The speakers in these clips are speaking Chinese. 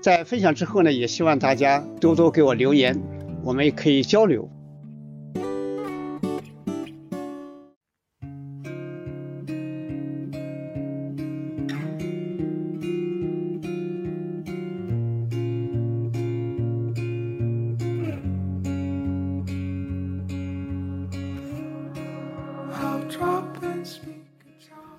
在分享之后呢，也希望大家多多给我留言，我们也可以交流。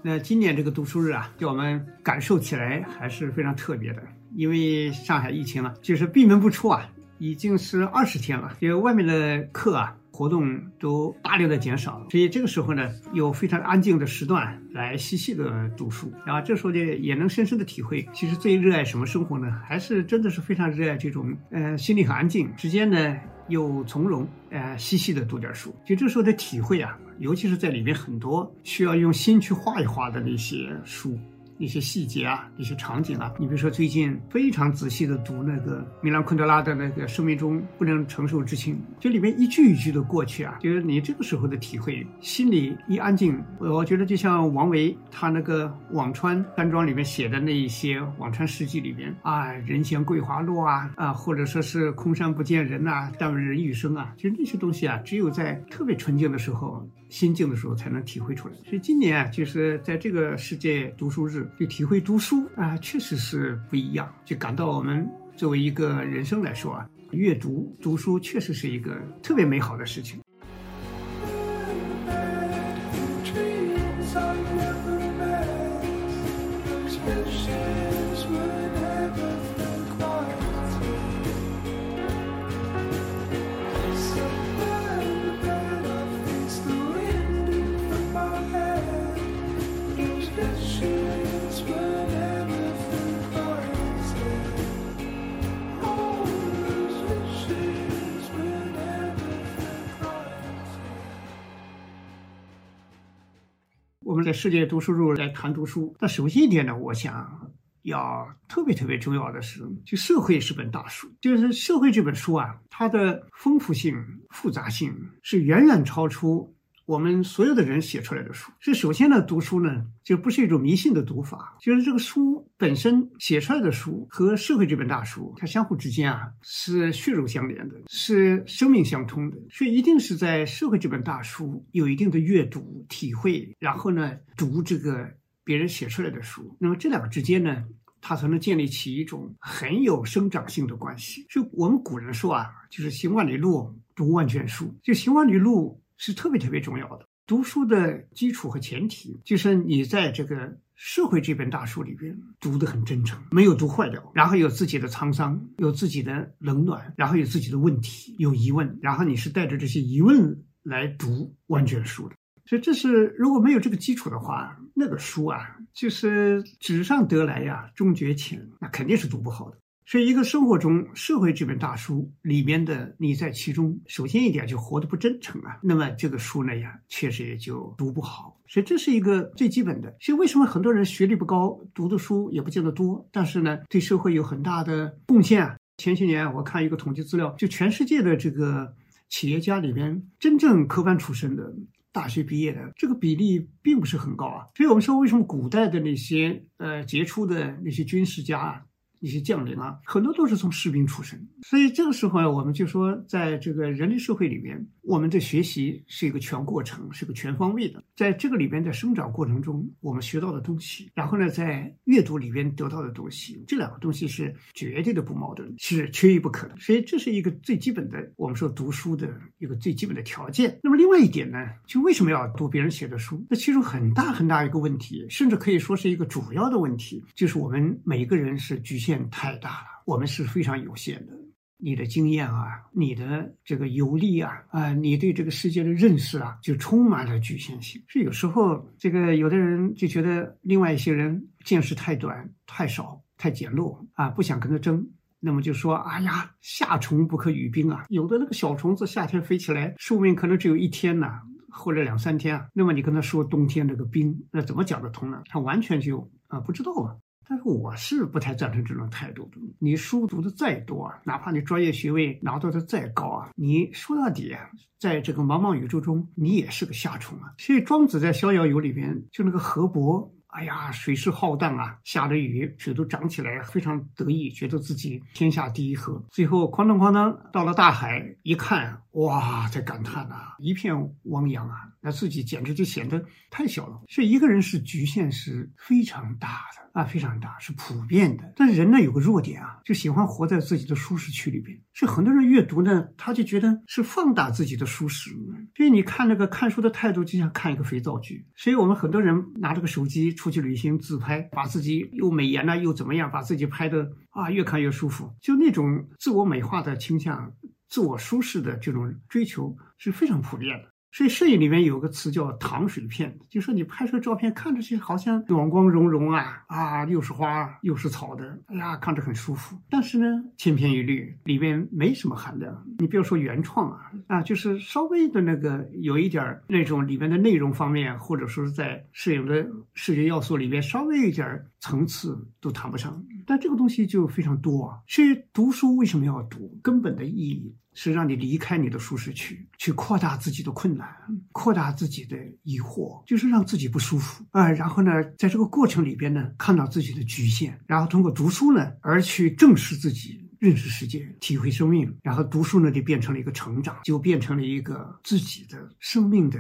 那今年这个读书日啊，对我们感受起来还是非常特别的。因为上海疫情了，就是闭门不出啊，已经是二十天了。因为外面的课啊，活动都大量的减少，所以这个时候呢，有非常安静的时段来细细的读书。然后这时候呢，也能深深的体会，其实最热爱什么生活呢？还是真的是非常热爱这种，呃，心里很安静，时间呢又从容，呃，细细的读点书。就这时候的体会啊，尤其是在里面很多需要用心去画一画的那些书。一些细节啊，一些场景啊，你比如说最近非常仔细的读那个米兰昆德拉的那个《生命中不能承受之轻》，就里面一句一句的过去啊，就是你这个时候的体会，心里一安静，我觉得就像王维他那个《辋川山庄》里面写的那一些辋川诗集里面啊，“人闲桂花落”啊啊，或者说是“空山不见人”呐，“但闻人语声”啊，其实那些东西啊，只有在特别纯净的时候。心境的时候才能体会出来，所以今年啊，就是在这个世界读书日，就体会读书啊，确实是不一样。就感到我们作为一个人生来说啊，阅读读书确实是一个特别美好的事情。在世界读书日来谈读书，那首先一点呢，我想要特别特别重要的是，就社会是本大书，就是社会这本书啊，它的丰富性、复杂性是远远超出。我们所有的人写出来的书，是首先呢，读书呢就不是一种迷信的读法，就是这个书本身写出来的书和社会这本大书，它相互之间啊是血肉相连的，是生命相通的，所以一定是在社会这本大书有一定的阅读体会，然后呢读这个别人写出来的书，那么这两个之间呢，它才能建立起一种很有生长性的关系。就我们古人说啊，就是行万里路，读万卷书，就行万里路。是特别特别重要的。读书的基础和前提，就是你在这个社会这本大书里边读得很真诚，没有读坏掉，然后有自己的沧桑，有自己的冷暖，然后有自己的问题，有疑问，然后你是带着这些疑问来读万卷书的。所以这是如果没有这个基础的话，那个书啊，就是纸上得来呀，终觉浅，那肯定是读不好的。所以，一个生活中社会这本大书里面的你在其中，首先一点就活得不真诚啊，那么这个书呢呀，确实也就读不好。所以这是一个最基本的。所以为什么很多人学历不高，读的书也不见得多，但是呢，对社会有很大的贡献啊？前些年我看一个统计资料，就全世界的这个企业家里边，真正科班出身的、大学毕业的这个比例并不是很高啊。所以我们说，为什么古代的那些呃杰出的那些军事家啊？一些将领啊，很多都是从士兵出身。所以这个时候呢，我们就说，在这个人类社会里面，我们的学习是一个全过程，是个全方位的。在这个里边的生长过程中，我们学到的东西，然后呢，在阅读里边得到的东西，这两个东西是绝对的不矛盾，是缺一不可的。所以这是一个最基本的，我们说读书的一个最基本的条件。那么另外一点呢，就为什么要读别人写的书？那其中很大很大一个问题，甚至可以说是一个主要的问题，就是我们每一个人是局限太大了，我们是非常有限的。你的经验啊，你的这个游历啊，啊，你对这个世界的认识啊，就充满了局限性。是有时候，这个有的人就觉得另外一些人见识太短、太少、太简陋啊，不想跟他争，那么就说：“哎呀，夏虫不可语冰啊！”有的那个小虫子夏天飞起来，寿命可能只有一天呢，或者两三天啊。那么你跟他说冬天那个冰，那怎么讲得通呢？他完全就啊不知道啊。但是我是不太赞成这种态度的。你书读的再多，哪怕你专业学位拿到的再高啊，你说到底啊，在这个茫茫宇宙中，你也是个夏虫啊。所以庄子在《逍遥游》里边，就那个河伯，哎呀，水势浩荡啊，下着雨，水都涨起来，非常得意，觉得自己天下第一河。最后哐当哐当到了大海，一看，哇，在感叹呐，一片汪洋啊，那自己简直就显得太小了。所以一个人是局限是非常大的。啊，非常大，是普遍的。但是人呢有个弱点啊，就喜欢活在自己的舒适区里边。所以很多人阅读呢，他就觉得是放大自己的舒适。所以你看那个看书的态度，就像看一个肥皂剧。所以我们很多人拿这个手机出去旅行自拍，把自己又美颜了又怎么样，把自己拍的啊越看越舒服。就那种自我美化的倾向，自我舒适的这种追求是非常普遍的。所以摄影里面有个词叫“糖水片”，就说你拍摄照片看着去好像暖光融融啊啊，又是花又是草的，哎呀，看着很舒服。但是呢，千篇一律，里面没什么含量。你不要说原创啊啊，就是稍微的那个有一点那种里面的内容方面，或者说是在摄影的视觉要素里面稍微一点层次都谈不上。但这个东西就非常多啊。所以读书为什么要读？根本的意义。是让你离开你的舒适区，去扩大自己的困难，扩大自己的疑惑，就是让自己不舒服啊。然后呢，在这个过程里边呢，看到自己的局限，然后通过读书呢，而去正视自己，认识世界，体会生命。然后读书呢，就变成了一个成长，就变成了一个自己的生命的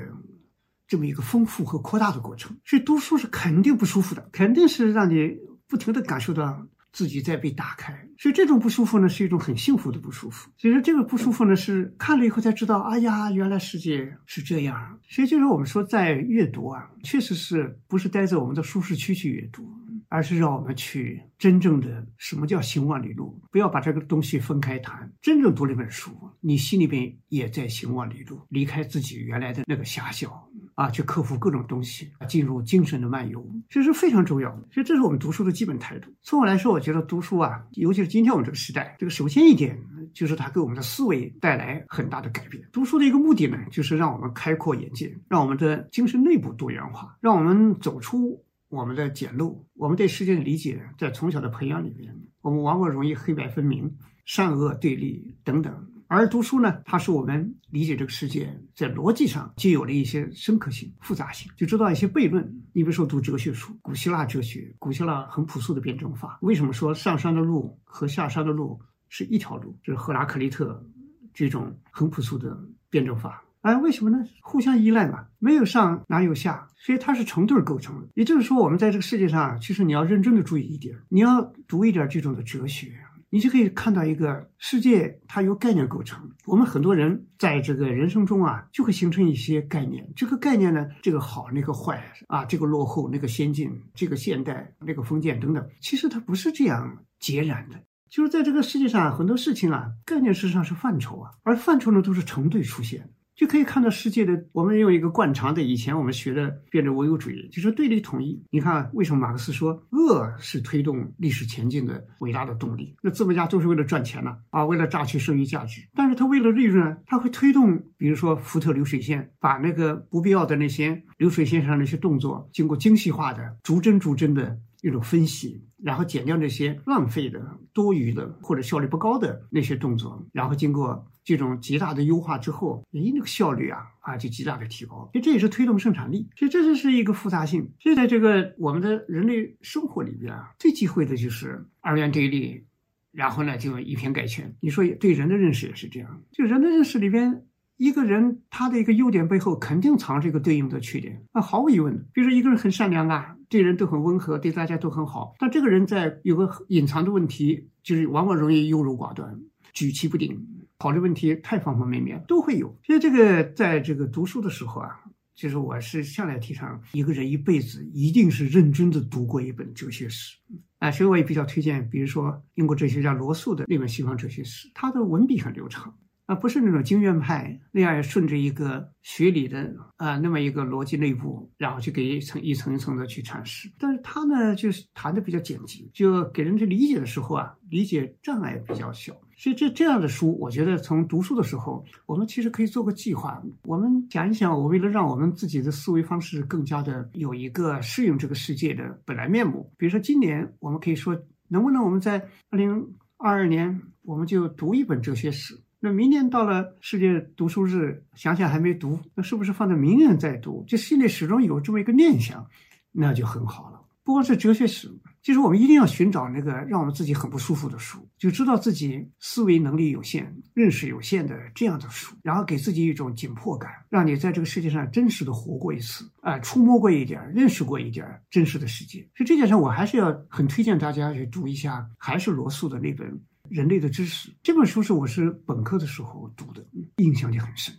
这么一个丰富和扩大的过程。所以读书是肯定不舒服的，肯定是让你不停的感受到。自己在被打开，所以这种不舒服呢，是一种很幸福的不舒服。其实这个不舒服呢，是看了以后才知道，哎呀，原来世界是这样。所以就是我们说，在阅读啊，确实是不是待在我们的舒适区去阅读，而是让我们去真正的什么叫行万里路，不要把这个东西分开谈。真正读了一本书，你心里边也在行万里路，离开自己原来的那个狭小。啊，去克服各种东西，啊进入精神的漫游，这是非常重要的。所以，这是我们读书的基本态度。从我来说，我觉得读书啊，尤其是今天我们这个时代，这个首先一点就是它给我们的思维带来很大的改变。读书的一个目的呢，就是让我们开阔眼界，让我们的精神内部多元化，让我们走出我们的简陋。我们对世界的理解，在从小的培养里面，我们往往容易黑白分明、善恶对立等等。而读书呢，它是我们理解这个世界在逻辑上就有了一些深刻性、复杂性，就知道一些悖论。你比如说读哲学书，古希腊哲学，古希腊很朴素的辩证法。为什么说上山的路和下山的路是一条路？就是赫拉克利特这种很朴素的辩证法。哎，为什么呢？互相依赖嘛，没有上哪有下，所以它是成对构成的。也就是说，我们在这个世界上，其实你要认真的注意一点，你要读一点这种的哲学。你就可以看到一个世界，它由概念构成。我们很多人在这个人生中啊，就会形成一些概念。这个概念呢，这个好，那个坏啊，这个落后，那个先进，这个现代，那个封建等等。其实它不是这样截然的。就是在这个世界上，很多事情啊，概念事实上是范畴啊，而范畴呢，都是成对出现。就可以看到世界的，我们用一个惯常的，以前我们学的辩证唯物主义，就是对立统一。你看，为什么马克思说恶是推动历史前进的伟大的动力？那资本家都是为了赚钱呢，啊，为了榨取剩余价值。但是他为了利润，他会推动，比如说福特流水线，把那个不必要的那些流水线上那些动作，经过精细化的逐帧逐帧的一种分析，然后减掉那些浪费的、多余的或者效率不高的那些动作，然后经过这种极大的优化之后，诶，那个效率啊啊就极大的提高。所以这也是推动生产力。所以这就是一个复杂性。所以在这个我们的人类生活里边啊，最忌讳的就是二元对立，然后呢就以偏概全。你说对人的认识也是这样，就人的认识里边。一个人他的一个优点背后肯定藏着一个对应的缺点，那毫无疑问的。比如说一个人很善良啊，对人都很温和，对大家都很好，但这个人在有个隐藏的问题，就是往往容易优柔寡断、举棋不定，考虑问题太方方面面都会有。所以这个在这个读书的时候啊，就是我是向来提倡一个人一辈子一定是认真的读过一本哲学史啊，所以我也比较推荐，比如说英国哲学家罗素的那本《西方哲学史》，他的文笔很流畅。啊，不是那种经验派那样顺着一个学理的啊那么一个逻辑内部，然后去给一层一层一层的去阐释。但是他呢，就是谈的比较简洁，就给人去理解的时候啊，理解障碍比较小。所以这这样的书，我觉得从读书的时候，我们其实可以做个计划。我们想一想，我为了让我们自己的思维方式更加的有一个适应这个世界的本来面目。比如说今年，我们可以说，能不能我们在二零二二年，我们就读一本哲学史。那明年到了世界读书日，想想还没读，那是不是放在明年再读？就心里始终有这么一个念想，那就很好了。不光是哲学史，其实我们一定要寻找那个让我们自己很不舒服的书，就知道自己思维能力有限、认识有限的这样的书，然后给自己一种紧迫感，让你在这个世界上真实的活过一次，啊，触摸过一点、认识过一点真实的世界。所以这件事，我还是要很推荐大家去读一下，还是罗素的那本。人类的知识这本书是我是本科的时候读的，印象就很深。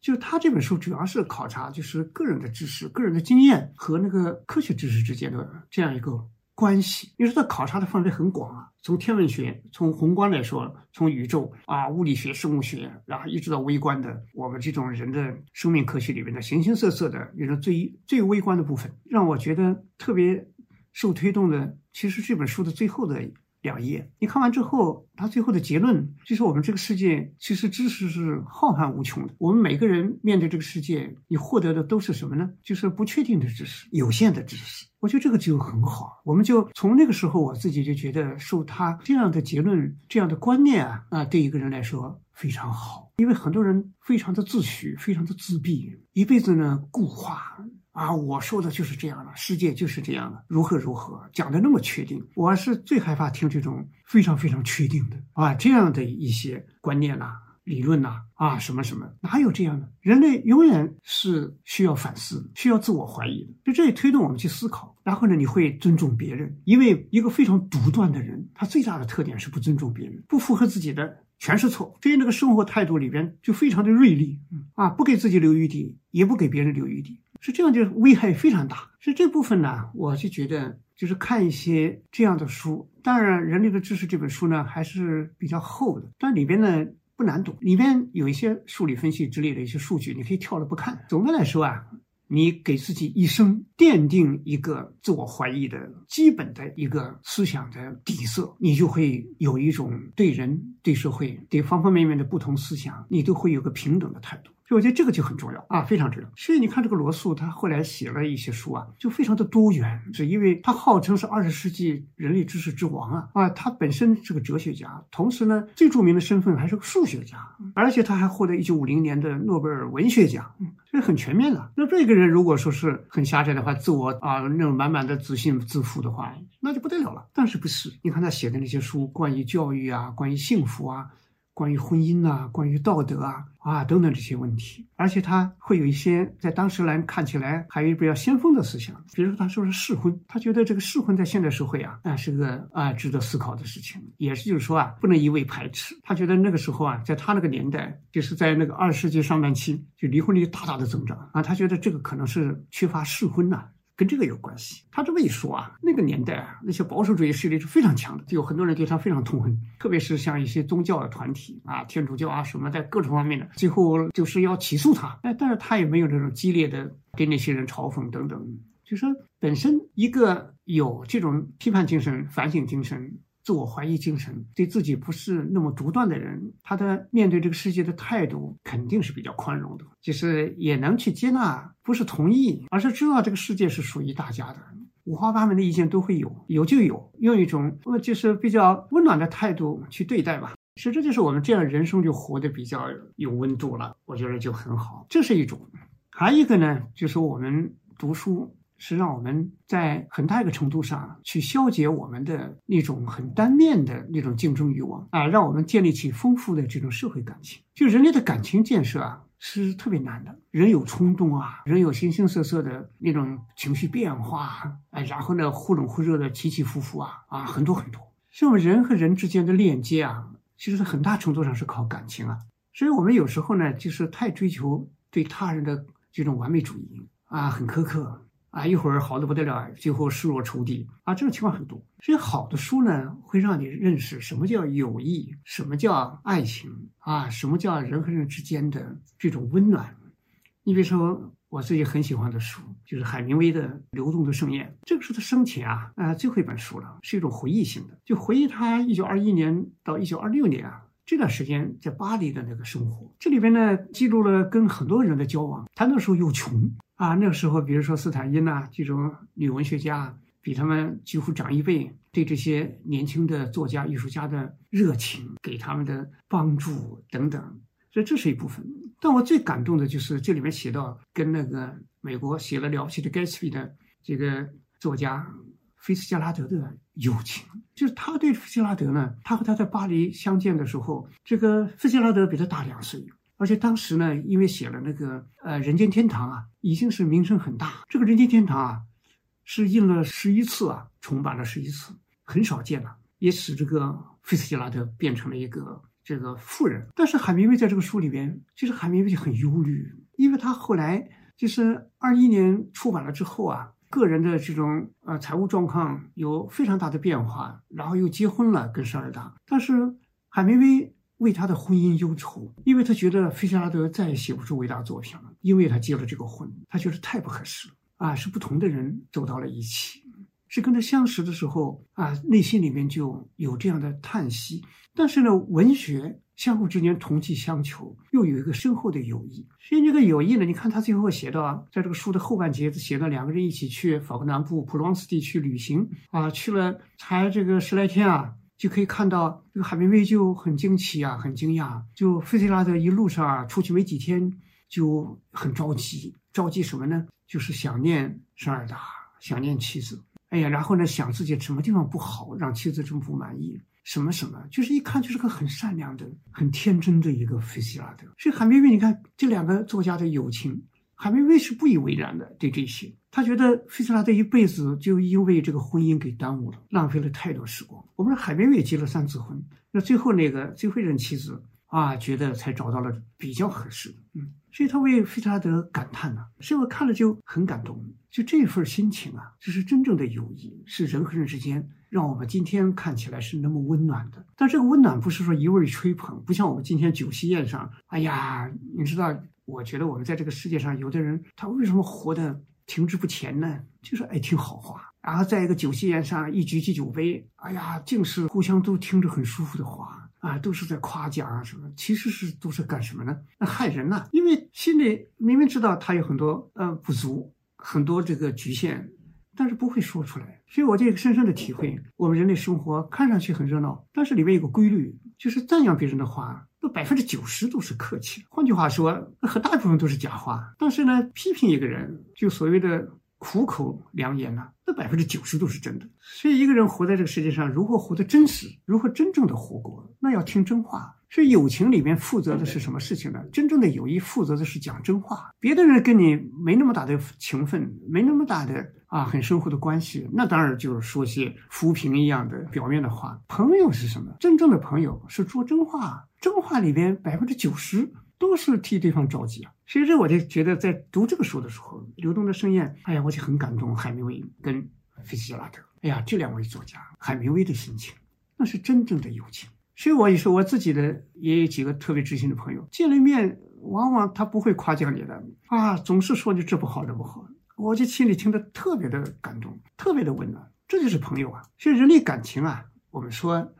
就他这本书主要是考察就是个人的知识、个人的经验和那个科学知识之间的这样一个关系。因为他考察的范围很广啊，从天文学，从宏观来说，从宇宙啊、物理学、生物学，然后一直到微观的我们这种人的生命科学里面的形形色色的，有种最最微观的部分，让我觉得特别受推动的。其实这本书的最后的。两页，你看完之后，他最后的结论就是我们这个世界其实知识是浩瀚无穷的。我们每个人面对这个世界，你获得的都是什么呢？就是不确定的知识，有限的知识。我觉得这个就很好。我们就从那个时候，我自己就觉得受他这样的结论、这样的观念啊啊，对一个人来说非常好。因为很多人非常的自诩，非常的自闭，一辈子呢固化。啊，我说的就是这样的，世界就是这样的，如何如何讲的那么确定？我是最害怕听这种非常非常确定的啊，这样的一些观念呐、理论呐啊，什么什么，哪有这样的？人类永远是需要反思、需要自我怀疑的，就这也推动我们去思考。然后呢，你会尊重别人，因为一个非常独断的人，他最大的特点是不尊重别人，不符合自己的全是错。所以那个生活态度里边就非常的锐利，啊，不给自己留余地，也不给别人留余地。是这样，就危害非常大。是这部分呢，我就觉得就是看一些这样的书。当然，《人类的知识》这本书呢还是比较厚的，但里边呢不难懂。里边有一些数理分析之类的一些数据，你可以跳着不看。总的来说啊，你给自己一生奠定一个自我怀疑的基本的一个思想的底色，你就会有一种对人、对社会、对方方面面的不同思想，你都会有个平等的态度。我觉得这个就很重要啊，非常重要。所以你看，这个罗素他后来写了一些书啊，就非常的多元，是因为他号称是二十世纪人类知识之王啊啊，他本身是个哲学家，同时呢，最著名的身份还是个数学家，而且他还获得一九五零年的诺贝尔文学奖，所以很全面的。那这个人如果说是很狭窄的话，自我啊那种满满的自信自负的话，那就不得了了。但是不是？你看他写的那些书，关于教育啊，关于幸福啊。关于婚姻呐，关于道德啊，啊等等这些问题，而且他会有一些在当时来看起来还有比较先锋的思想，比如说他说是试婚，他觉得这个试婚在现代社会啊，啊是个啊值得思考的事情，也是就是说啊不能一味排斥。他觉得那个时候啊，在他那个年代，就是在那个二十世纪上半期，就离婚率大大的增长啊，他觉得这个可能是缺乏试婚呐。跟这个有关系。他这么一说啊，那个年代啊，那些保守主义势力是非常强的，就有很多人对他非常痛恨。特别是像一些宗教的团体啊，天主教啊什么，在各种方面的，最后就是要起诉他。哎，但是他也没有那种激烈的跟那些人嘲讽等等。就说本身一个有这种批判精神、反省精神。自我怀疑精神，对自己不是那么独断的人，他的面对这个世界的态度肯定是比较宽容的，就是也能去接纳，不是同意，而是知道这个世界是属于大家的。五花八门的意见都会有，有就有，用一种呃就是比较温暖的态度去对待吧。其实这就是我们这样人生就活得比较有温度了，我觉得就很好。这是一种，还有一个呢，就是我们读书。是让我们在很大一个程度上去消解我们的那种很单面的那种竞争欲望啊，让我们建立起丰富的这种社会感情。就人类的感情建设啊，是特别难的。人有冲动啊，人有形形色色的那种情绪变化，哎，然后呢，忽冷忽热的起起伏伏啊啊，很多很多。像我们人和人之间的链接啊，其实很大程度上是靠感情啊。所以我们有时候呢，就是太追求对他人的这种完美主义啊，很苛刻。啊，一会儿好的不得了，最后视若仇敌啊，这种情况很多。所以好的书呢，会让你认识什么叫友谊，什么叫爱情啊，什么叫人和人之间的这种温暖。你比如说，我自己很喜欢的书，就是海明威的《流动的盛宴》，这个是他生前啊啊最后一本书了，是一种回忆性的，就回忆他一九二一年到一九二六年啊这段时间在巴黎的那个生活。这里边呢，记录了跟很多人的交往。他那时候又穷。啊，那个时候，比如说斯坦因呐，这种女文学家比他们几乎长一辈，对这些年轻的作家、艺术家的热情，给他们的帮助等等，所以这是一部分。但我最感动的就是这里面写到跟那个美国写了《了不起的盖茨比》的这个作家菲斯杰拉德的友情，就是他对菲斯杰拉德呢，他和他在巴黎相见的时候，这个菲斯杰拉德比他大两岁。而且当时呢，因为写了那个呃《人间天堂》啊，已经是名声很大。这个《人间天堂》啊，是印了十一次啊，重版了十一次，很少见了，也使这个菲茨杰拉德变成了一个这个富人。但是海明威在这个书里边，其实海明威就很忧虑，因为他后来就是二一年出版了之后啊，个人的这种呃财务状况有非常大的变化，然后又结婚了，跟沙尔达。但是海明威。为他的婚姻忧愁，因为他觉得菲加拉德再也写不出伟大作品了，因为他结了这个婚，他觉得太不合适了啊！是不同的人走到了一起，是跟他相识的时候啊，内心里面就有这样的叹息。但是呢，文学相互之间同气相求，又有一个深厚的友谊。所以这个友谊呢，你看他最后写到，在这个书的后半截子写到两个人一起去法国南部普罗旺斯地区旅行啊，去了才这个十来天啊。就可以看到这个海明威就很惊奇啊，很惊讶。就费希拉德一路上啊，出去没几天就很着急，着急什么呢？就是想念沙尔达，想念妻子。哎呀，然后呢，想自己什么地方不好，让妻子这么不满意，什么什么，就是一看就是个很善良的、很天真的一个费希拉德。所以海明威，你看这两个作家的友情。海明威是不以为然的，对这些，他觉得费斯拉德一辈子就因为这个婚姻给耽误了，浪费了太多时光。我们说海明威结了三次婚，那最后那个最后一任妻子啊，觉得才找到了比较合适的，嗯，所以他为费斯拉德感叹呢，所以我看了就很感动，就这份心情啊，这是真正的友谊，是人和人之间让我们今天看起来是那么温暖的。但这个温暖不是说一味吹捧，不像我们今天酒席宴上，哎呀，你知道。我觉得我们在这个世界上，有的人他为什么活得停滞不前呢？就是爱听好话，然后在一个酒席宴上一举起酒杯，哎呀，尽是互相都听着很舒服的话啊，都是在夸奖啊什么，其实是都是干什么呢？那害人呐！因为心里明明知道他有很多呃不足，很多这个局限，但是不会说出来。所以我这个深深的体会，我们人类生活看上去很热闹，但是里面有个规律，就是赞扬别人的话。那百分之九十都是客气，换句话说，很大一部分都是假话。但是呢，批评一个人，就所谓的苦口良言呢，那百分之九十都是真的。所以，一个人活在这个世界上，如何活得真实，如何真正的活过，那要听真话。所以，友情里面负责的是什么事情呢？真正的友谊负责的是讲真话。别的人跟你没那么大的情分，没那么大的。啊，很深厚的关系，那当然就是说些浮萍一样的表面的话。朋友是什么？真正的朋友是说真话，真话里边百分之九十都是替对方着急啊。所以这我就觉得，在读这个书的时候，《流动的盛宴》，哎呀，我就很感动。海明威跟菲茨杰拉德，哎呀，这两位作家，海明威的心情，那是真正的友情。所以我也说，我自己的也有几个特别知心的朋友，见了面，往往他不会夸奖你的啊，总是说你这不好那不好。我就心里听得特别的感动，特别的温暖，这就是朋友啊！所以人类感情啊，我们说，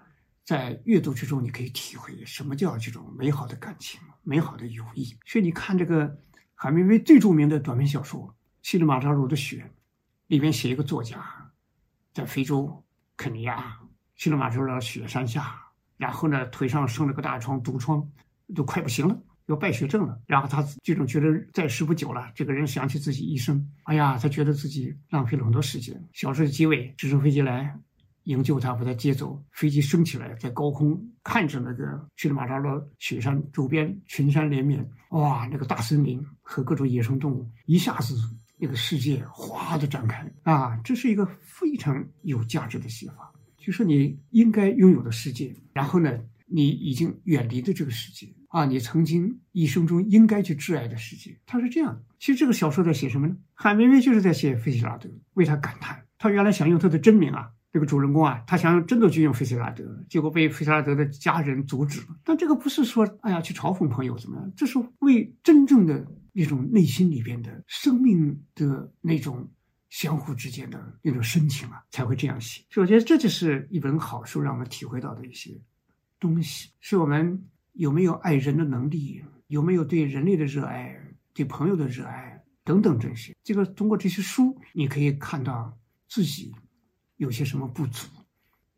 在阅读之中你可以体会什么叫这种美好的感情、美好的友谊。所以你看这个海明威最著名的短篇小说《西里马扎罗的雪》，里面写一个作家，在非洲肯尼亚乞力马扎罗雪山下，然后呢腿上生了个大疮，毒疮，都快不行了，要败血症了。然后他这种觉得再试不久了，这个人想起自己一生，哎呀，他觉得自己浪费了很多时间。小时候机位，直升飞机来。营救他，把他接走。飞机升起来，在高空看着那个乞力马扎罗雪山周边群山连绵，哇，那个大森林和各种野生动物，一下子那个世界哗的展开啊！这是一个非常有价值的写法，就是你应该拥有的世界，然后呢，你已经远离的这个世界啊，你曾经一生中应该去挚爱的世界，他是这样的。其实这个小说在写什么呢？海明威就是在写费希拉德，为他感叹。他原来想用他的真名啊。这个主人公啊，他想真的去用费希拉德，结果被费希拉德的家人阻止了。但这个不是说，哎呀，去嘲讽朋友怎么样？这是为真正的那种内心里边的生命的那种相互之间的那种深情啊，才会这样写。所以我觉得这就是一本好书，让我们体会到的一些东西，是我们有没有爱人的能力，有没有对人类的热爱，对朋友的热爱等等这些。这个通过这些书，你可以看到自己。有些什么不足？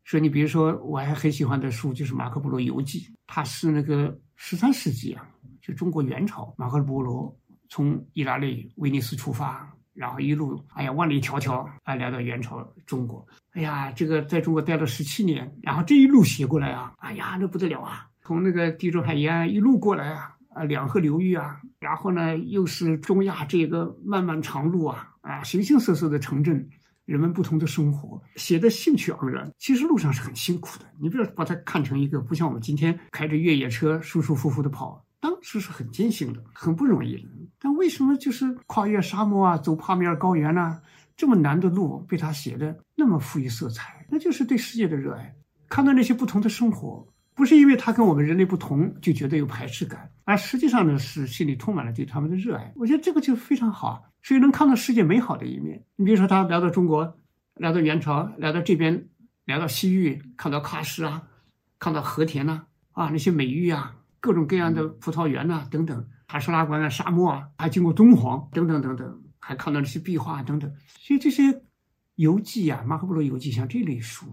说你比如说，我还很喜欢的书就是《马可波罗游记》，它是那个十三世纪啊，就中国元朝，马可波罗从意大利威尼斯出发，然后一路哎呀万里迢迢啊来到元朝中国，哎呀这个在中国待了十七年，然后这一路写过来啊，哎呀那不得了啊，从那个地中海沿岸一路过来啊，啊两河流域啊，然后呢又是中亚这个漫漫长路啊，啊形形色色的城镇。人们不同的生活，写的兴趣盎然。其实路上是很辛苦的，你不要把它看成一个不像我们今天开着越野车舒舒服服的跑，当时是很艰辛的，很不容易的。但为什么就是跨越沙漠啊，走帕米尔高原呐，这么难的路被他写的那么富于色彩？那就是对世界的热爱，看到那些不同的生活。不是因为他跟我们人类不同就觉得有排斥感，而实际上呢是心里充满了对他们的热爱。我觉得这个就非常好，所以能看到世界美好的一面。你比如说他来到中国，来到元朝，来到这边，来到西域，看到喀什啊，看到和田呐，啊那些美玉啊，各种各样的葡萄园呐等等，哈什拉关啊，沙漠啊，还经过敦煌等等等等，还看到那些壁画等等。所以这些游记啊，马可波罗游记像这类书。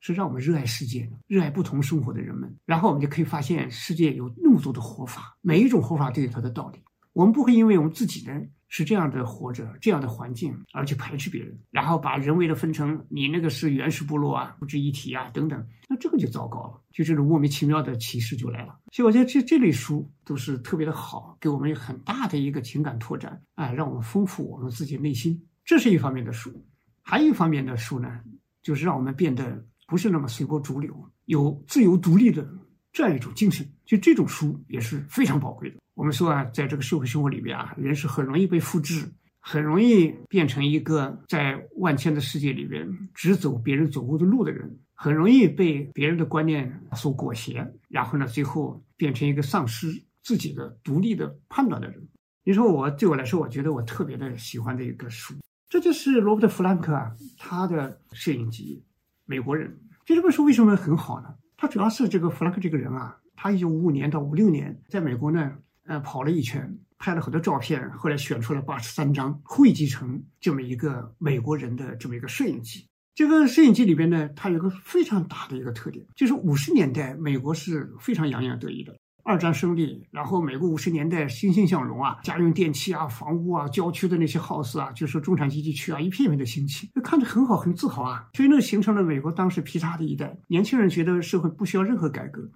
是让我们热爱世界、热爱不同生活的人们，然后我们就可以发现世界有那么多的活法，每一种活法都有它的道理。我们不会因为我们自己呢是这样的活着、这样的环境而去排斥别人，然后把人为的分成你那个是原始部落啊、不值一提啊等等，那这个就糟糕了，就这种莫名其妙的歧视就来了。所以我觉得这这类书都是特别的好，给我们很大的一个情感拓展啊，让我们丰富我们自己内心，这是一方面的书。还有一方面的书呢，就是让我们变得。不是那么随波逐流，有自由独立的这样一种精神，就这种书也是非常宝贵的。我们说啊，在这个社会生活里边啊，人是很容易被复制，很容易变成一个在万千的世界里边只走别人走过的路的人，很容易被别人的观念所裹挟，然后呢，最后变成一个丧失自己的独立的判断的人。你说我对我来说，我觉得我特别的喜欢的一个书，这就是罗伯特·弗兰克啊，他的摄影集。美国人，就这本书为什么很好呢？它主要是这个弗兰克这个人啊，他一九五五年到五六年在美国呢，呃，跑了一圈，拍了很多照片，后来选出了八十三张，汇集成这么一个美国人的这么一个摄影集。这个摄影集里边呢，它有个非常大的一个特点，就是五十年代美国是非常洋洋得意的。二战胜利，然后美国五十年代欣欣向荣啊，家用电器啊，房屋啊，郊区的那些 house 啊，就是中产阶级区啊，一片片的兴起，看着很好，很自豪啊。所以那形成了美国当时劈叉的一代年轻人，觉得社会不需要任何改革。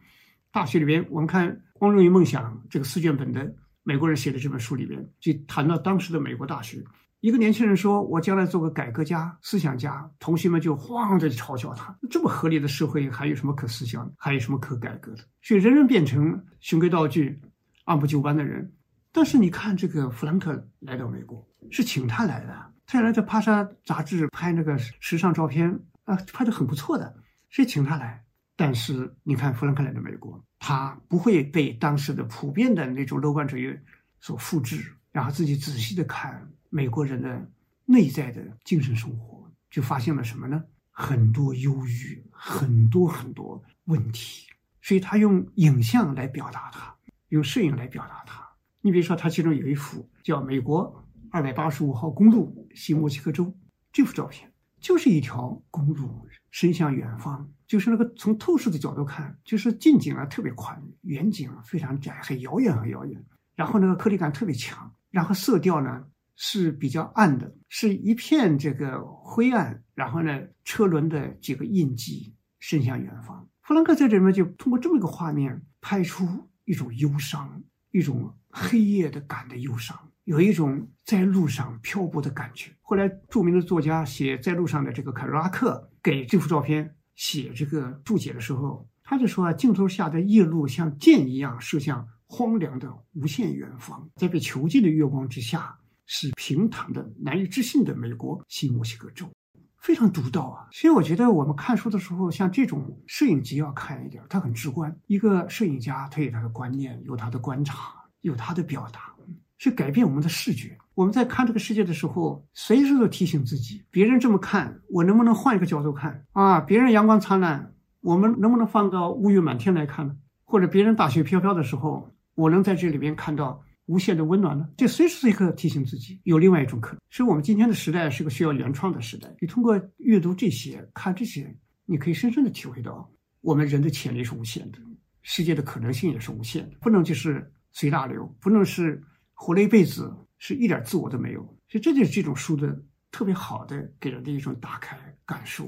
大学里边，我们看《光荣与梦想》这个四卷本的美国人写的这本书里边，就谈到当时的美国大学。一个年轻人说：“我将来做个改革家、思想家。”同学们就慌着嘲笑他：“这么合理的社会，还有什么可思想？还有什么可改革的？”所以人人变成循规蹈矩、按部就班的人。但是你看，这个弗兰克来到美国是请他来的，他原来在帕莎杂志拍那个时尚照片啊，拍的很不错的，是请他来。但是你看，弗兰克来到美国，他不会被当时的普遍的那种乐观主义所复制，然后自己仔细的看。美国人的内在的精神生活，就发现了什么呢？很多忧郁，很多很多问题。所以他用影像来表达它，用摄影来表达它。你比如说，他其中有一幅叫《美国二百八十五号公路西墨西哥州》，这幅照片就是一条公路伸向远方，就是那个从透视的角度看，就是近景啊特别宽，远景啊非常窄，很遥远很遥远。然后那个颗粒感特别强，然后色调呢是比较暗的，是一片这个灰暗。然后呢，车轮的几个印记伸向远方。弗兰克在这里面就通过这么一个画面，拍出一种忧伤，一种黑夜的感的忧伤。有一种在路上漂泊的感觉。后来，著名的作家写《在路上的》这个凯罗拉克给这幅照片写这个注解的时候，他就说啊，镜头下的夜路像箭一样射向荒凉的无限远方，在被囚禁的月光之下，是平坦的、难以置信的美国新墨西哥州，非常独到啊。所以，我觉得我们看书的时候，像这种摄影集要看一点，它很直观。一个摄影家，他有他的观念，有他的观察，有他的表达。去改变我们的视觉。我们在看这个世界的时候，随时都提醒自己：别人这么看，我能不能换一个角度看啊？别人阳光灿烂，我们能不能放到乌云满天来看呢？或者别人大雪飘飘的时候，我能在这里边看到无限的温暖呢？这随时随刻提醒自己，有另外一种可能。所以，我们今天的时代是个需要原创的时代。你通过阅读这些、看这些，你可以深深的体会到，我们人的潜力是无限的，世界的可能性也是无限的，不能就是随大流，不能是。活了一辈子是一点自我都没有，所以这就是这种书的特别好的给人的一种打开感受。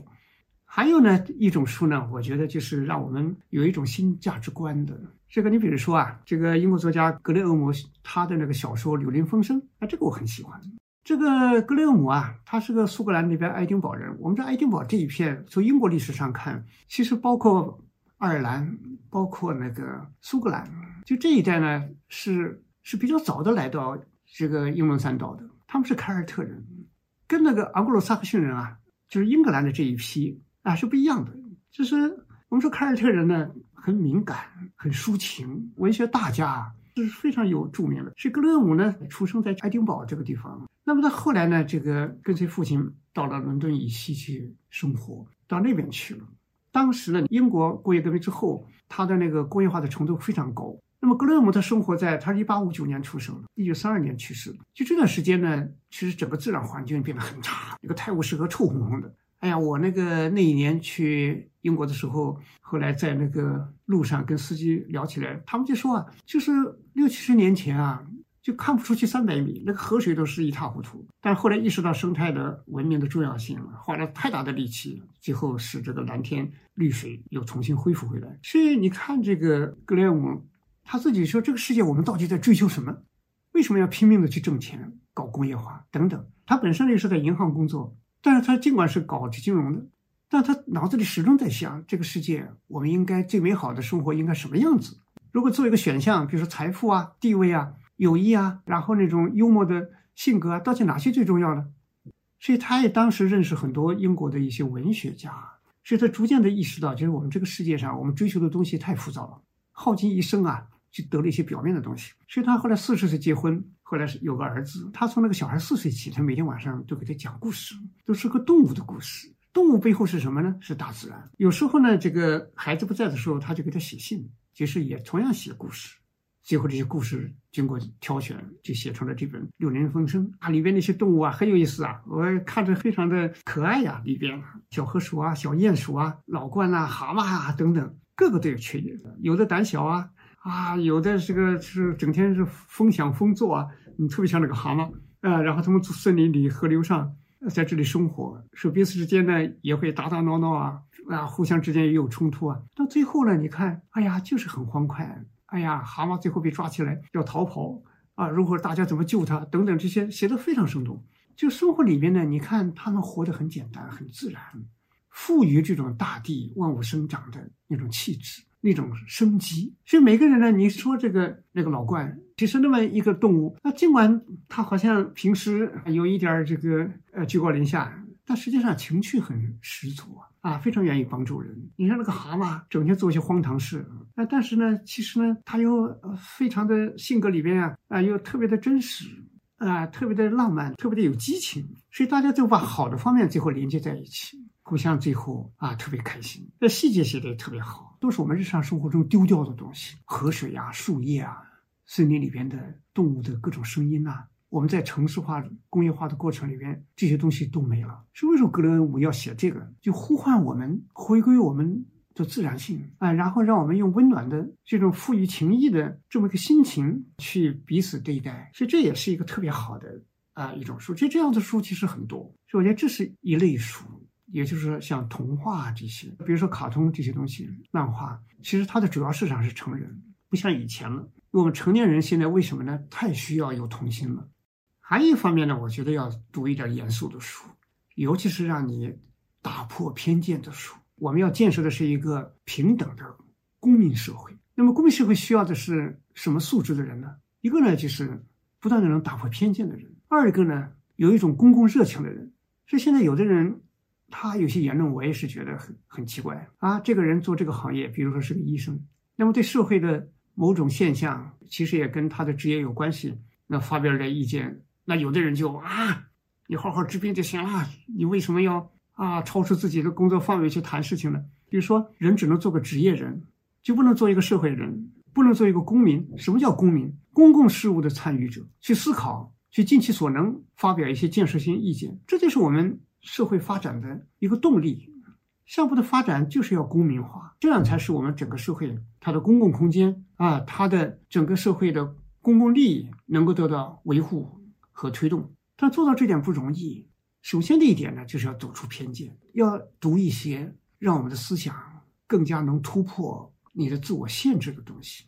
还有呢一种书呢，我觉得就是让我们有一种新价值观的。这个你比如说啊，这个英国作家格雷厄姆他的那个小说《柳林风声》，啊，这个我很喜欢。这个格雷厄姆啊，他是个苏格兰那边爱丁堡人。我们在爱丁堡这一片，从英国历史上看，其实包括爱尔兰，包括那个苏格兰，就这一带呢是。是比较早的来到这个英伦三岛的，他们是凯尔特人，跟那个昂格鲁萨克逊人啊，就是英格兰的这一批啊是不一样的。就是我们说凯尔特人呢，很敏感，很抒情，文学大家，是非常有著名的。是格勒姆呢，出生在爱丁堡这个地方，那么他后来呢，这个跟随父亲到了伦敦以西去生活，到那边去了。当时呢，英国工业革命之后，他的那个工业化的程度非常高。那么格勒姆他生活在他是一八五九年出生的，一九三二年去世的。就这段时间呢，其实整个自然环境变得很差，那个泰晤士河臭烘烘的。哎呀，我那个那一年去英国的时候，后来在那个路上跟司机聊起来，他们就说啊，就是六七十年前啊，就看不出去三百米，那个河水都是一塌糊涂。但后来意识到生态的文明的重要性，花了太大的力气，最后使这个蓝天绿水又重新恢复回来。所以你看这个格雷厄姆。他自己说：“这个世界，我们到底在追求什么？为什么要拼命的去挣钱、搞工业化等等？”他本身也是在银行工作，但是他尽管是搞金融的，但他脑子里始终在想：这个世界，我们应该最美好的生活应该什么样子？如果做一个选项，比如说财富啊、地位啊、友谊啊，然后那种幽默的性格啊，到底哪些最重要呢？所以他也当时认识很多英国的一些文学家，所以他逐渐的意识到，就是我们这个世界上，我们追求的东西太浮躁了，耗尽一生啊。就得了一些表面的东西，所以他后来四十岁结婚，后来是有个儿子。他从那个小孩四岁起，他每天晚上都给他讲故事，都是个动物的故事。动物背后是什么呢？是大自然。有时候呢，这个孩子不在的时候，他就给他写信，其实也同样写故事。最后这些故事经过挑选，就写成了这本《六年风声》啊。里边那些动物啊，很有意思啊，我看着非常的可爱呀。里边小河鼠啊、小鼹鼠啊、老鹳啊、蛤蟆啊等等，个个都有缺点，有的胆小啊。啊，有的这个是整天是风响风作啊，你特别像那个蛤蟆啊，然后他们从森林里、河流上，在这里生活，说彼此之间呢也会打打闹闹啊，啊，互相之间也有冲突啊。到最后呢，你看，哎呀，就是很欢快。哎呀，蛤蟆最后被抓起来要逃跑啊，如何大家怎么救他等等这些写的非常生动。就生活里面呢，你看他们活得很简单、很自然，赋予这种大地万物生长的那种气质。那种生机，所以每个人呢，你说这个那个老怪，其实那么一个动物，那尽管它好像平时有一点这个呃居高临下，但实际上情趣很十足啊，啊，非常愿意帮助人。你像那个蛤蟆，整天做一些荒唐事，啊，但是呢，其实呢，它又非常的性格里边啊，啊，又特别的真实，啊，特别的浪漫，特别的有激情，所以大家就把好的方面最后连接在一起。故乡最后啊特别开心，这细节写的也特别好，都是我们日常生活中丢掉的东西，河水啊、树叶啊、森林里边的动物的各种声音呐，我们在城市化、工业化的过程里边，这些东西都没了。是为什么格雷厄姆要写这个？就呼唤我们回归我们的自然性啊，然后让我们用温暖的这种富于情谊的这么一个心情去彼此对待。所以这也是一个特别好的啊一种书。其实这样的书其实很多，所以我觉得这是一类书，也就是像童话这些，比如说卡通这些东西、漫画，其实它的主要市场是成人，不像以前了。我们成年人现在为什么呢？太需要有童心了。还有一方面呢，我觉得要读一点严肃的书，尤其是让你打破偏见的书。我们要建设的是一个平等的公民社会。那么，公民社会需要的是什么素质的人呢？一个呢，就是不断的能打破偏见的人；二一个呢，有一种公共热情的人。所以现在有的人，他有些言论，我也是觉得很很奇怪啊。这个人做这个行业，比如说是个医生，那么对社会的某种现象，其实也跟他的职业有关系，那发表点意见。那有的人就啊，你好好治病就行了，你为什么要啊超出自己的工作范围去谈事情呢？比如说，人只能做个职业人，就不能做一个社会人，不能做一个公民。什么叫公民？公共事务的参与者，去思考，去尽其所能发表一些建设性意见，这就是我们社会发展的一个动力。项目的发展就是要公民化，这样才是我们整个社会它的公共空间啊，它的整个社会的公共利益能够得到维护。和推动，但做到这点不容易。首先的一点呢，就是要走出偏见，要读一些让我们的思想更加能突破你的自我限制的东西。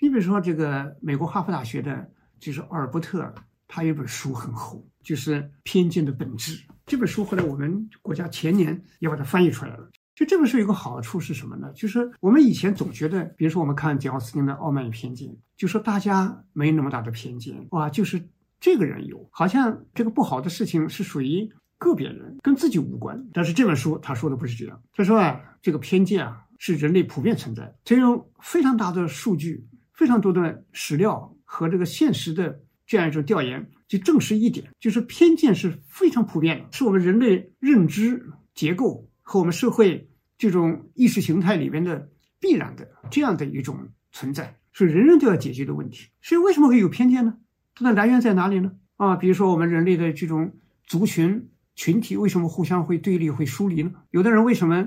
你比如说，这个美国哈佛大学的，就是奥尔伯特，他有本书很厚，就是《偏见的本质》。这本书后来我们国家前年也把它翻译出来了。就这本书有个好处是什么呢？就是我们以前总觉得，比如说我们看简奥斯汀的《傲慢与偏见》，就说大家没那么大的偏见，哇，就是。这个人有，好像这个不好的事情是属于个别人，跟自己无关。但是这本书他说的不是这样，他说啊，这个偏见啊是人类普遍存在。他用非常大的数据、非常多的史料和这个现实的这样一种调研，就证实一点，就是偏见是非常普遍的，是我们人类认知结构和我们社会这种意识形态里面的必然的这样的一种存在，是人人都要解决的问题。所以为什么会有偏见呢？它的来源在哪里呢？啊，比如说我们人类的这种族群群体为什么互相会对立、会疏离呢？有的人为什么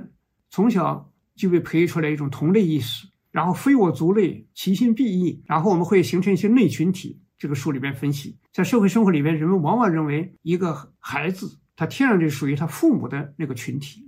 从小就被培育出来一种同类意识，然后非我族类，其心必异，然后我们会形成一些内群体。这个书里边分析，在社会生活里边，人们往往认为一个孩子他天然就属于他父母的那个群体、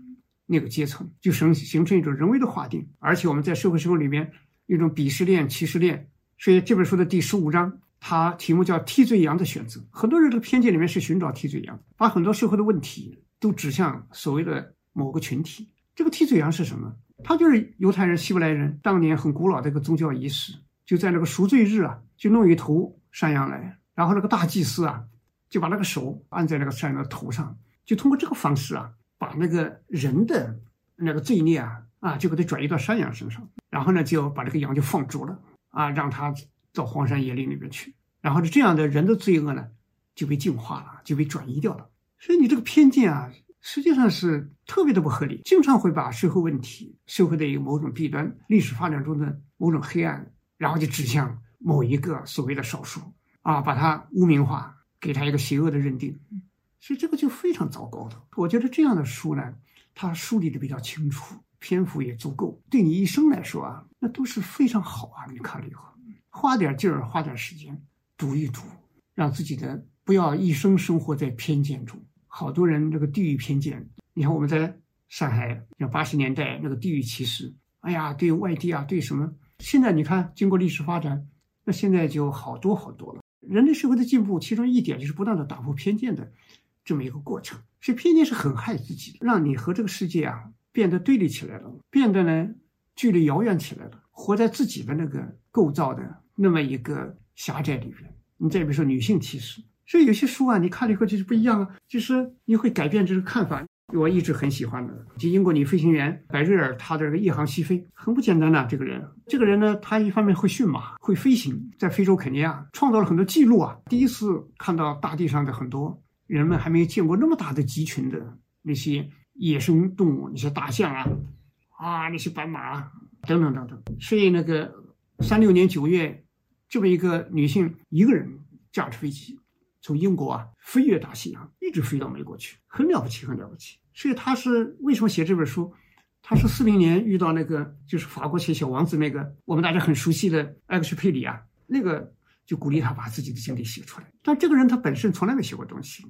那个阶层，就形形成一种人为的划定。而且我们在社会生活里面一种鄙视链、歧视链。所以这本书的第十五章。它题目叫“替罪羊的选择”。很多人的偏见里面是寻找替罪羊，把很多社会的问题都指向所谓的某个群体。这个替罪羊是什么？他就是犹太人、希伯来人当年很古老的一个宗教仪式，就在那个赎罪日啊，就弄一头山羊来，然后那个大祭司啊，就把那个手按在那个山羊的头上，就通过这个方式啊，把那个人的那个罪孽啊啊，就给他转移到山羊身上，然后呢，就把这个羊就放逐了啊，让他。到荒山野岭里面去，然后这样的人的罪恶呢，就被净化了，就被转移掉了。所以你这个偏见啊，实际上是特别的不合理，经常会把社会问题、社会的一个某种弊端、历史发展中的某种黑暗，然后就指向某一个所谓的少数啊，把它污名化，给他一个邪恶的认定。所以这个就非常糟糕的。我觉得这样的书呢，它梳理的比较清楚，篇幅也足够，对你一生来说啊，那都是非常好啊。你看了以后。花点劲儿，花点时间读一读，让自己的不要一生生活在偏见中。好多人这个地域偏见，你看我们在上海，像八十年代那个地域歧视，哎呀，对外地啊，对什么？现在你看，经过历史发展，那现在就好多好多了。人类社会的进步，其中一点就是不断的打破偏见的这么一个过程。所以偏见是很害自己的，让你和这个世界啊变得对立起来了，变得呢距离遥远起来了。活在自己的那个构造的那么一个狭窄里边，你再比如说女性歧视，所以有些书啊，你看了以后就是不一样啊，就是你会改变这个看法。我一直很喜欢的，就英国女飞行员白瑞尔，她的这个夜航西飞。很不简单的这个人，这个人呢，他一方面会驯马，会飞行，在非洲肯尼亚创造了很多记录啊，第一次看到大地上的很多人们还没有见过那么大的集群的那些野生动物，那些大象啊，啊，那些斑马。啊等等等等，所以那个三六年九月，这么一个女性一个人驾着飞机，从英国啊飞越大西洋，一直飞到美国去，很了不起，很了不起。所以他是为什么写这本书？他是四零年遇到那个就是法国写《小王子》那个我们大家很熟悉的埃克屈佩里啊，那个就鼓励他把自己的经历写出来。但这个人他本身从来没写过东西，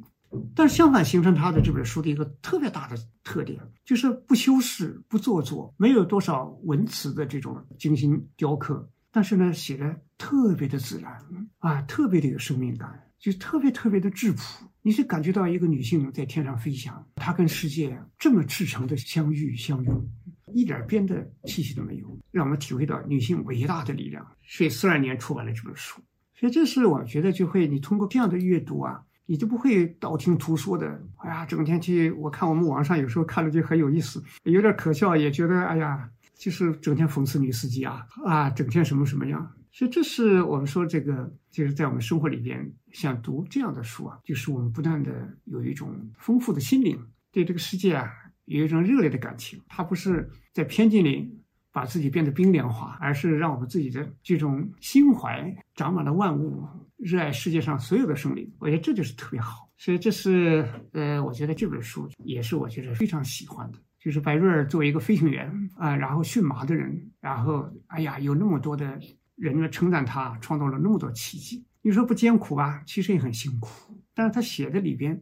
但是相反形成他的这本书的一个特别大的特点，就是不修饰、不做作，没有多少文词的这种精心雕刻，但是呢，写的特别的自然啊，特别的有生命感，就特别特别的质朴。你是感觉到一个女性在天上飞翔，她跟世界这么赤诚的相遇相拥，一点编的气息都没有，让我们体会到女性伟大的力量。所以四二年出版了这本书，所以这是我觉得就会你通过这样的阅读啊，你就不会道听途说的。哎呀，整天去我看我们网上有时候看了就很有意思，有点可笑，也觉得哎呀，就是整天讽刺女司机啊啊，整天什么什么样。所以这是我们说这个，就是在我们生活里边，像读这样的书啊，就是我们不断的有一种丰富的心灵，对这个世界啊有一种热烈的感情。它不是在偏见里把自己变得冰凉化，而是让我们自己的这种心怀长满了万物，热爱世界上所有的生灵。我觉得这就是特别好。所以这是呃，我觉得这本书也是我觉得非常喜欢的。就是白瑞尔作为一个飞行员啊，然后驯马的人，然后哎呀，有那么多的。人们称赞他创造了那么多奇迹，你说不艰苦吧？其实也很辛苦。但是他写的里边，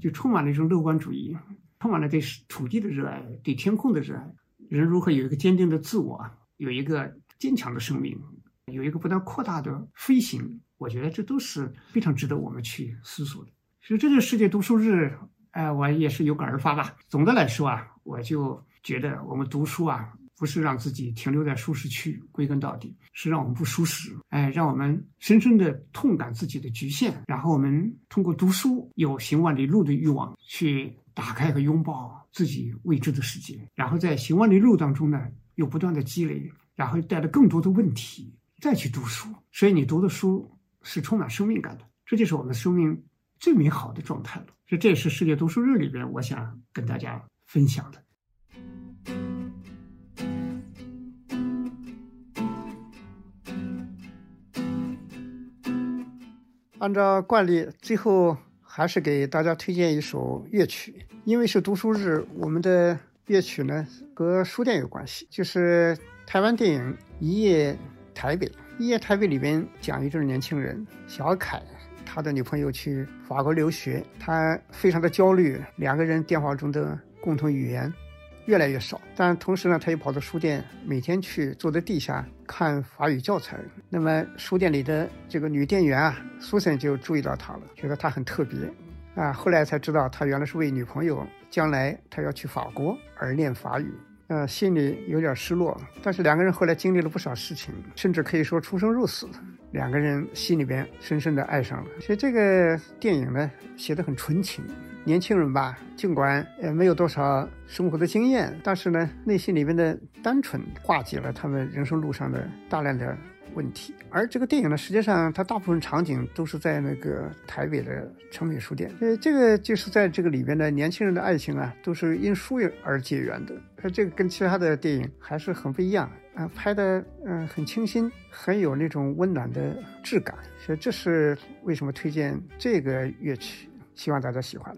就充满了一种乐观主义，充满了对土地的热爱，对天空的热爱。人如何有一个坚定的自我，有一个坚强的生命，有一个不断扩大的飞行？我觉得这都是非常值得我们去思索的。所以这个世界读书日，哎，我也是有感而发吧。总的来说啊，我就觉得我们读书啊。不是让自己停留在舒适区，归根到底是让我们不舒适，哎，让我们深深的痛感自己的局限，然后我们通过读书有行万里路的欲望，去打开和拥抱自己未知的世界，然后在行万里路当中呢，又不断的积累，然后带着更多的问题再去读书，所以你读的书是充满生命感的，这就是我们生命最美好的状态了。所以这也是世界读书日里边我想跟大家分享的。按照惯例，最后还是给大家推荐一首乐曲。因为是读书日，我们的乐曲呢和书店有关系，就是台湾电影《一夜台北》。《一夜台北》里边讲一对年轻人，小凯，他的女朋友去法国留学，他非常的焦虑，两个人电话中的共同语言。越来越少，但同时呢，他又跑到书店，每天去坐在地下看法语教材。那么书店里的这个女店员啊，苏珊就注意到他了，觉得他很特别啊。后来才知道，他原来是为女朋友将来他要去法国而练法语，呃，心里有点失落。但是两个人后来经历了不少事情，甚至可以说出生入死，两个人心里边深深的爱上了。所以这个电影呢，写的很纯情。年轻人吧，尽管呃没有多少生活的经验，但是呢，内心里面的单纯化解了他们人生路上的大量的问题。而这个电影呢，实际上它大部分场景都是在那个台北的诚品书店。呃，这个就是在这个里边的年轻人的爱情啊，都是因书而结缘的。呃，这个跟其他的电影还是很不一样啊，拍的嗯很清新，很有那种温暖的质感。所以这是为什么推荐这个乐曲，希望大家喜欢。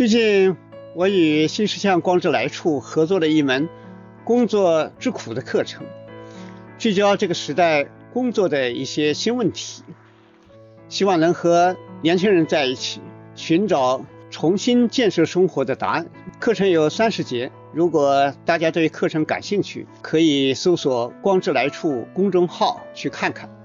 最近，我与新石像光之来处合作了一门“工作之苦”的课程，聚焦这个时代工作的一些新问题，希望能和年轻人在一起，寻找重新建设生活的答案。课程有三十节，如果大家对课程感兴趣，可以搜索“光之来处”公众号去看看。